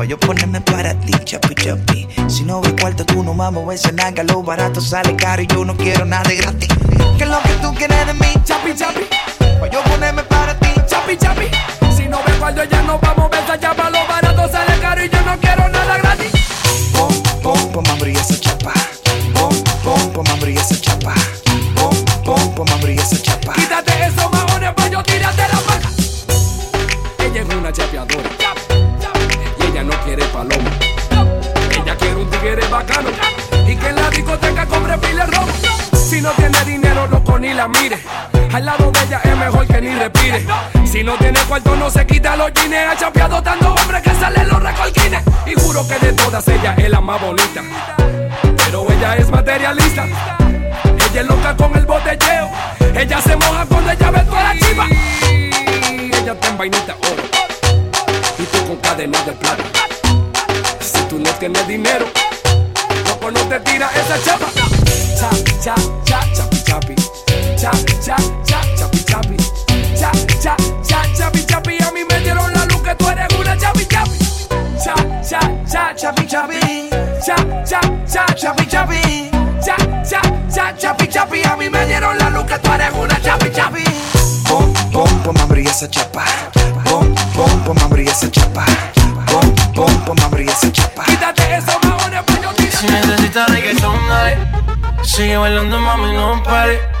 Pa' yo ponerme para ti, chapi chapi. Si no ve cuarto, tú no mames, ese naga, lo barato sale caro y yo no quiero nada gratis. ¿Qué es lo que tú quieres de mí, chapi chapi? Pa' yo ponerme para ti, chapi chapi. Si no ve cuarto, ya no vamos, a ya pa' lo barato sale caro y yo no quiero nada gratis. Pum, pum, pum, abrí esa chapa. Pum, pum, pum, abrí esa chapa. Al lado de ella es mejor que ni respire. Si no tiene cuarto, no se quita los jeans. Ha chapeado tanto hombre que sale los recolquines. Y juro que de todas ella es la más bonita. Pero ella es materialista. Ella es loca con el botelleo. Ella se moja cuando ella ve toda la chiva. Ella está en vainita oro. Y tú con cadenas de plata. Si tú no tienes dinero, loco no te tira esa chapa. Cha, cha, cha, chapi, chapi. Cha, cha, cha, chapi, chapi. Cha, cha, cha, chapi, chapi. A mí me dieron la luz que tú eres una chapi, chapi. Cha, cha, cha, chapi, chapi. Cha, cha, cha, chapi, chapi. Cha, cha, cha, chapi, chapi. A mí me dieron la luz que tú eres una chapi, chapi. Pum, pum, pum, abrí esa chapa. Pum, pum, pum, abrí esa chapa. Pum, pum, pum, abrí esa chapa. Quítate esos maones yo Si necesitas reggaetón, dale. Sigue bailando, mami, no pare.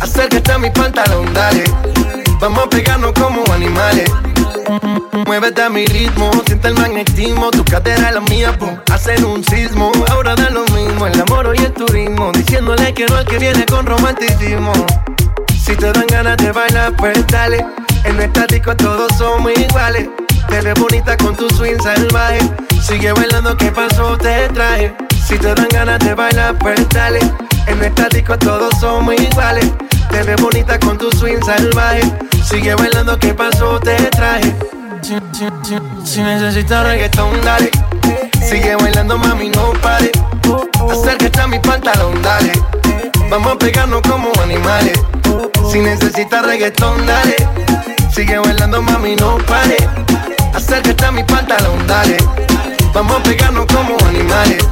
Acércate a mi pantalón, dale. Vamos a pegarnos como animales. Muévete a mi ritmo, siente el magnetismo. Tu cadera es la mía, pum, hacen un sismo. Ahora da lo mismo, el amor y el turismo. Diciéndole que no al que viene con romanticismo. Si te dan ganas de bailar, pues dale. En nuestra disco todos somos iguales. Te ves bonita con tu swing salvaje. Sigue bailando, ¿qué pasó? Te traje. Si te dan ganas de bailar, pues dale. En nuestra disco todos somos iguales. Te ves bonita con tu swing salvaje. Sigue bailando, ¿qué pasó? Te traje. Si, si, si, si necesitas reggaetón, dale. Sigue bailando, mami, no pare. Acércate a mi pantalón, dale. Vamos a pegarnos como animales. Si necesitas reggaetón, dale. Sigue bailando, mami, no pare. Acércate a mi pantalón, dale. Vamos a pegarnos como animales.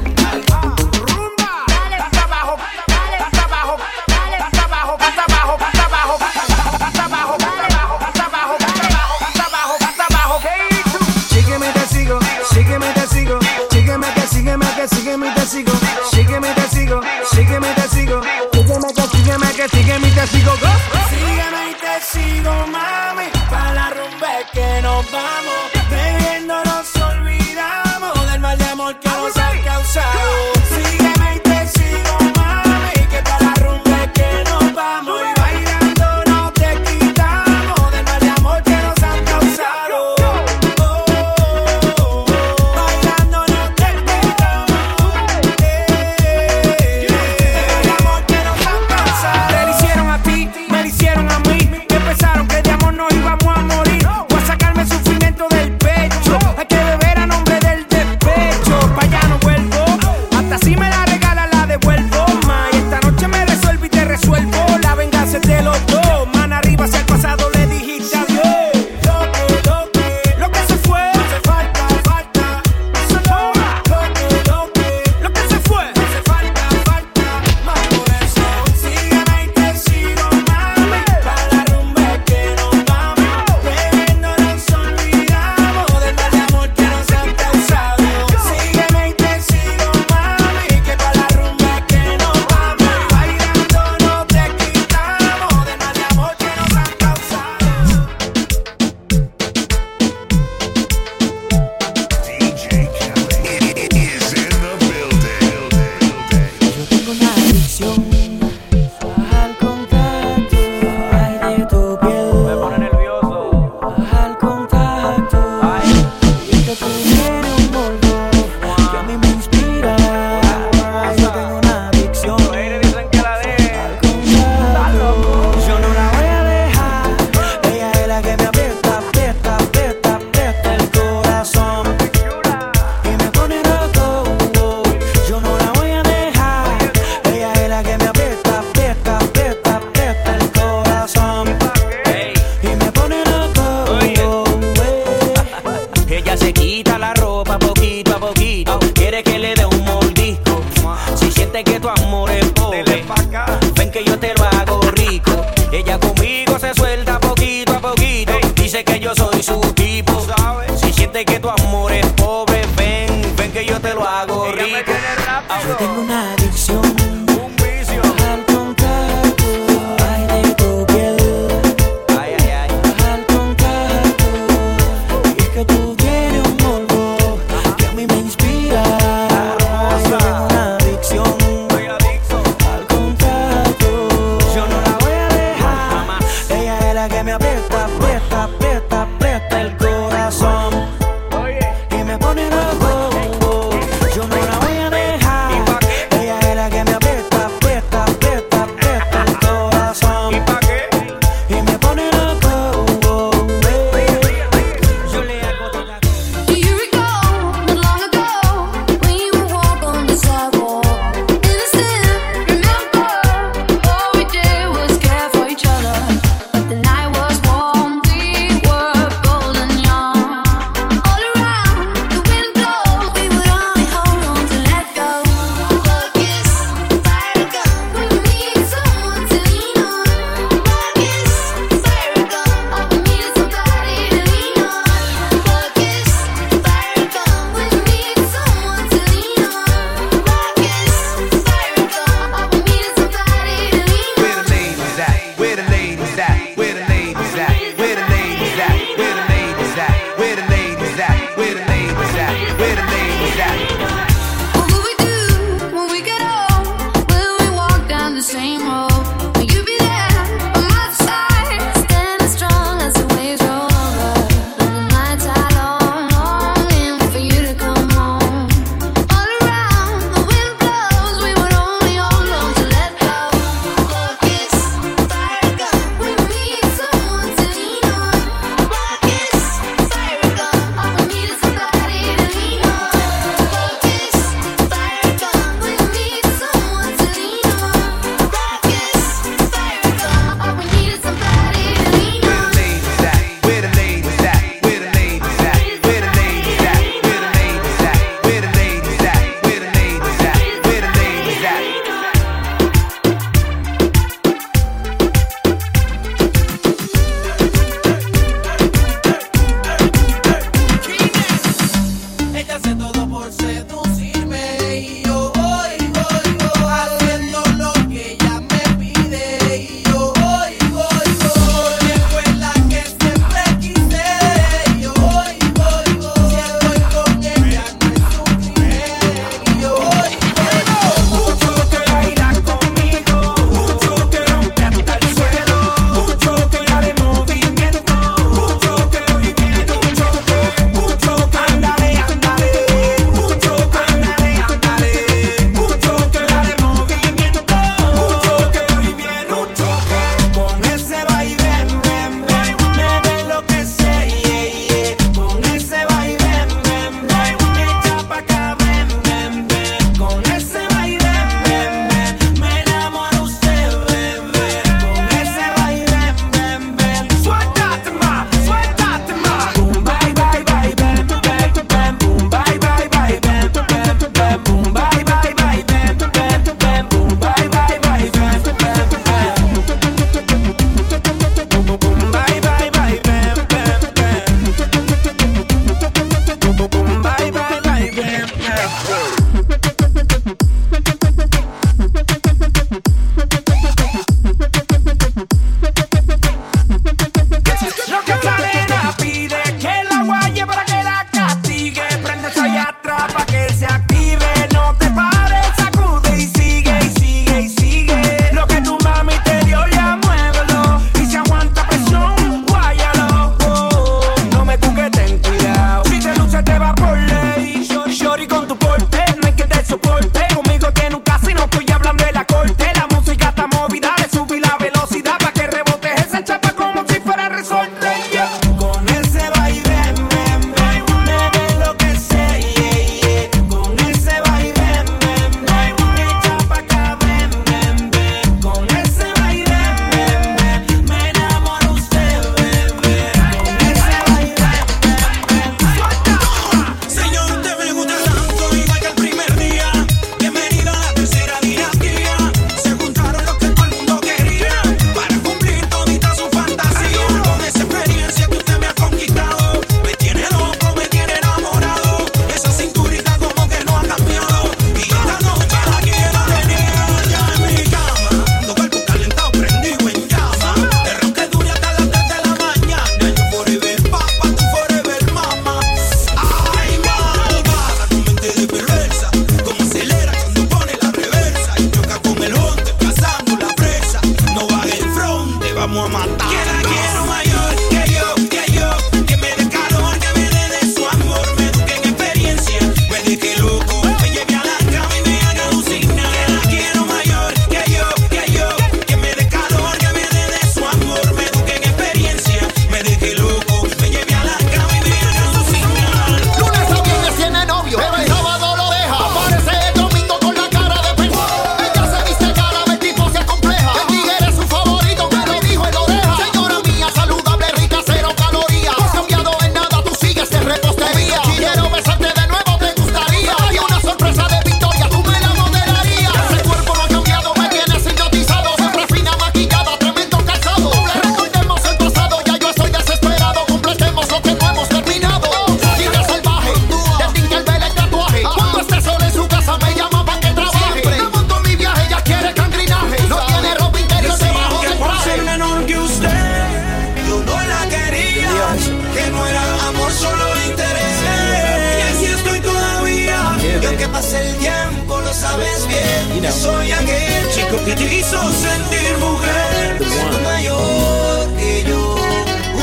lo sabes bien. You know. Soy aquel chico que te hizo sentir mujer. Mayor que yo.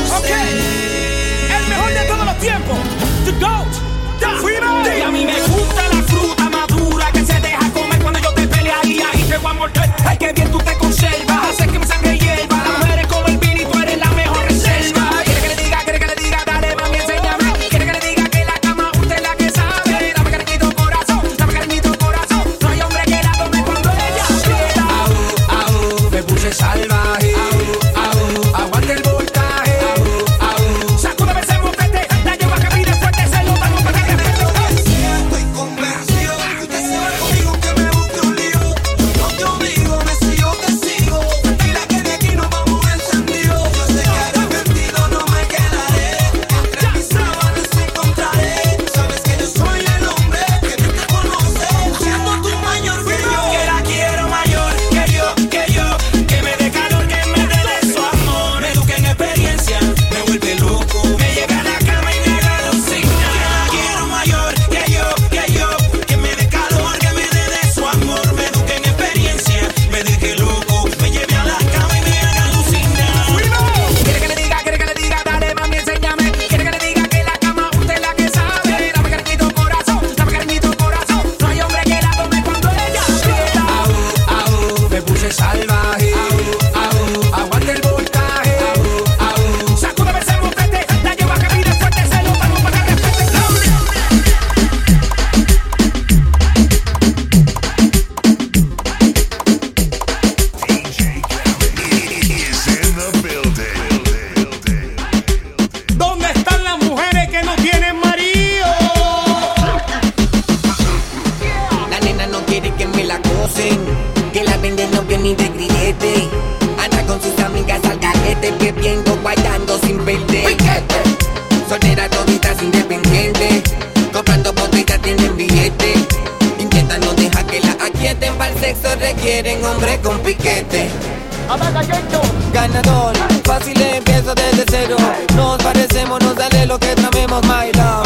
Usted. Okay. El mejor de todos los tiempos. The GOAT. The Freedom. a mí me gusta. hombre con piquete. Ganador, fácil empieza desde cero. Nos parecemos, nos dale lo que tramemos, my love.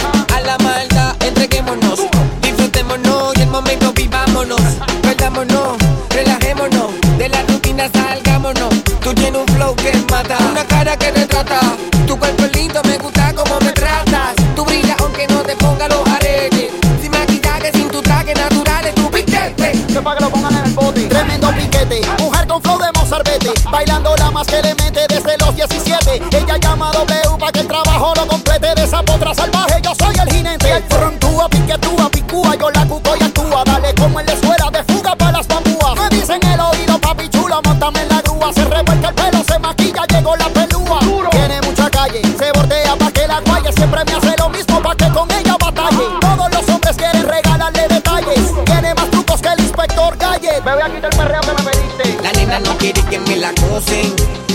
quiere que me la cosen.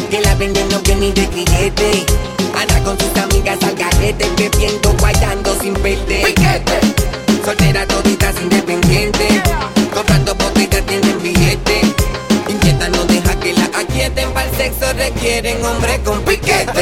Que la venden no viene ni de grillete. Anda con sus amigas al garete, bebiendo, guayando sin perder. Piquete. Soltera toditas independiente. Comprando botellas tienen billete. Inquieta no deja que la aquieten. Para el sexo requieren hombre con piquete.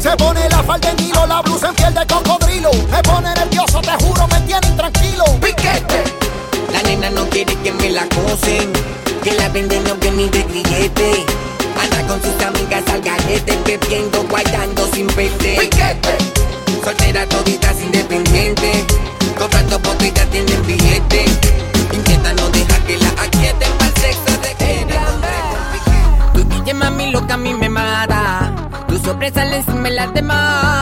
Se pone la falda en hilo, la blusa en piel de cocodrilo. Me pone nervioso, te juro, me tiene tranquilo. Piquete. La nena no quiere que me la cosen. Que la venden no que ni de grillete. Anda con sus amigas al gallete, bebiendo, guayando sin pete. Piquete. Soltera toditas independiente. Comprando botellas tienen billete. Intenta no dejar que la aquieten para el sexo de ella. Tu guille mami loca a mí me mata. Tu sorpresa le las demás.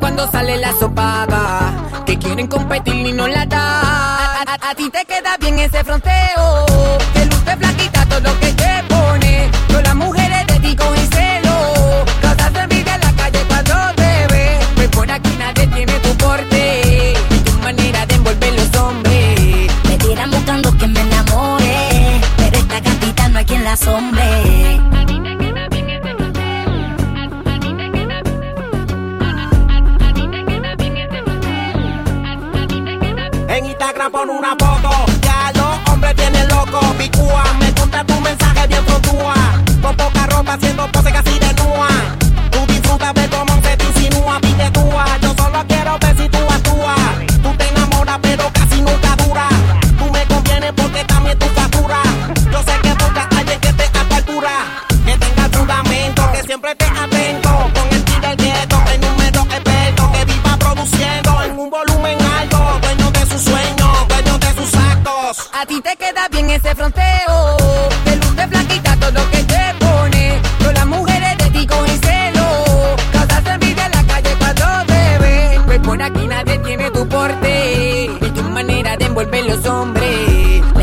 Cuando sale la sopada. Que quieren competir y no la da. A, a ti te queda bien ese fronteo.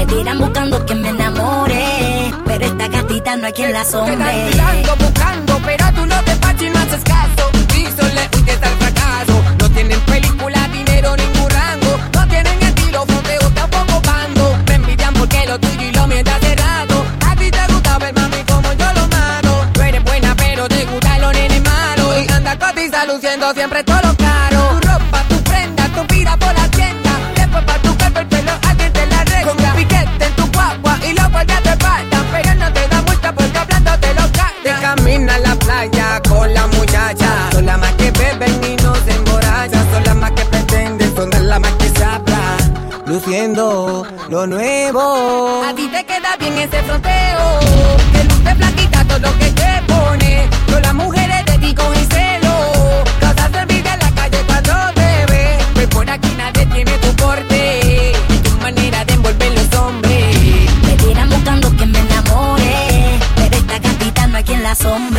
Tiran buscando que me enamore. Pero esta gatita no hay quien la asombre. tirando, buscando, pero tú no te paches y no haces caso. Solo huyes al fracaso. No tienen película, dinero, ningún rango. No tienen estilo, fronteo, tampoco bando. Me envidian porque lo tuyo y lo mío está cerrado. A ti te gusta ver, mami, como yo lo mato. Tú eres buena, pero te gusta lo nene malo. Y anda cotiza luciendo siempre Son las más que beben y no se emborrachan. Son las más que pretenden, son de las más que se habla Luciendo lo nuevo. A ti te queda bien ese fronteo. Que luz luce plaquita todo lo que te pone. Son las mujeres de ti con celo. Cada servida en la calle cuando te ve. Pues por aquí nadie tiene tu porte. Y tu manera de envolver los hombres. Me tiran buscando que me enamore. Pero esta cantita no hay quien la asombre.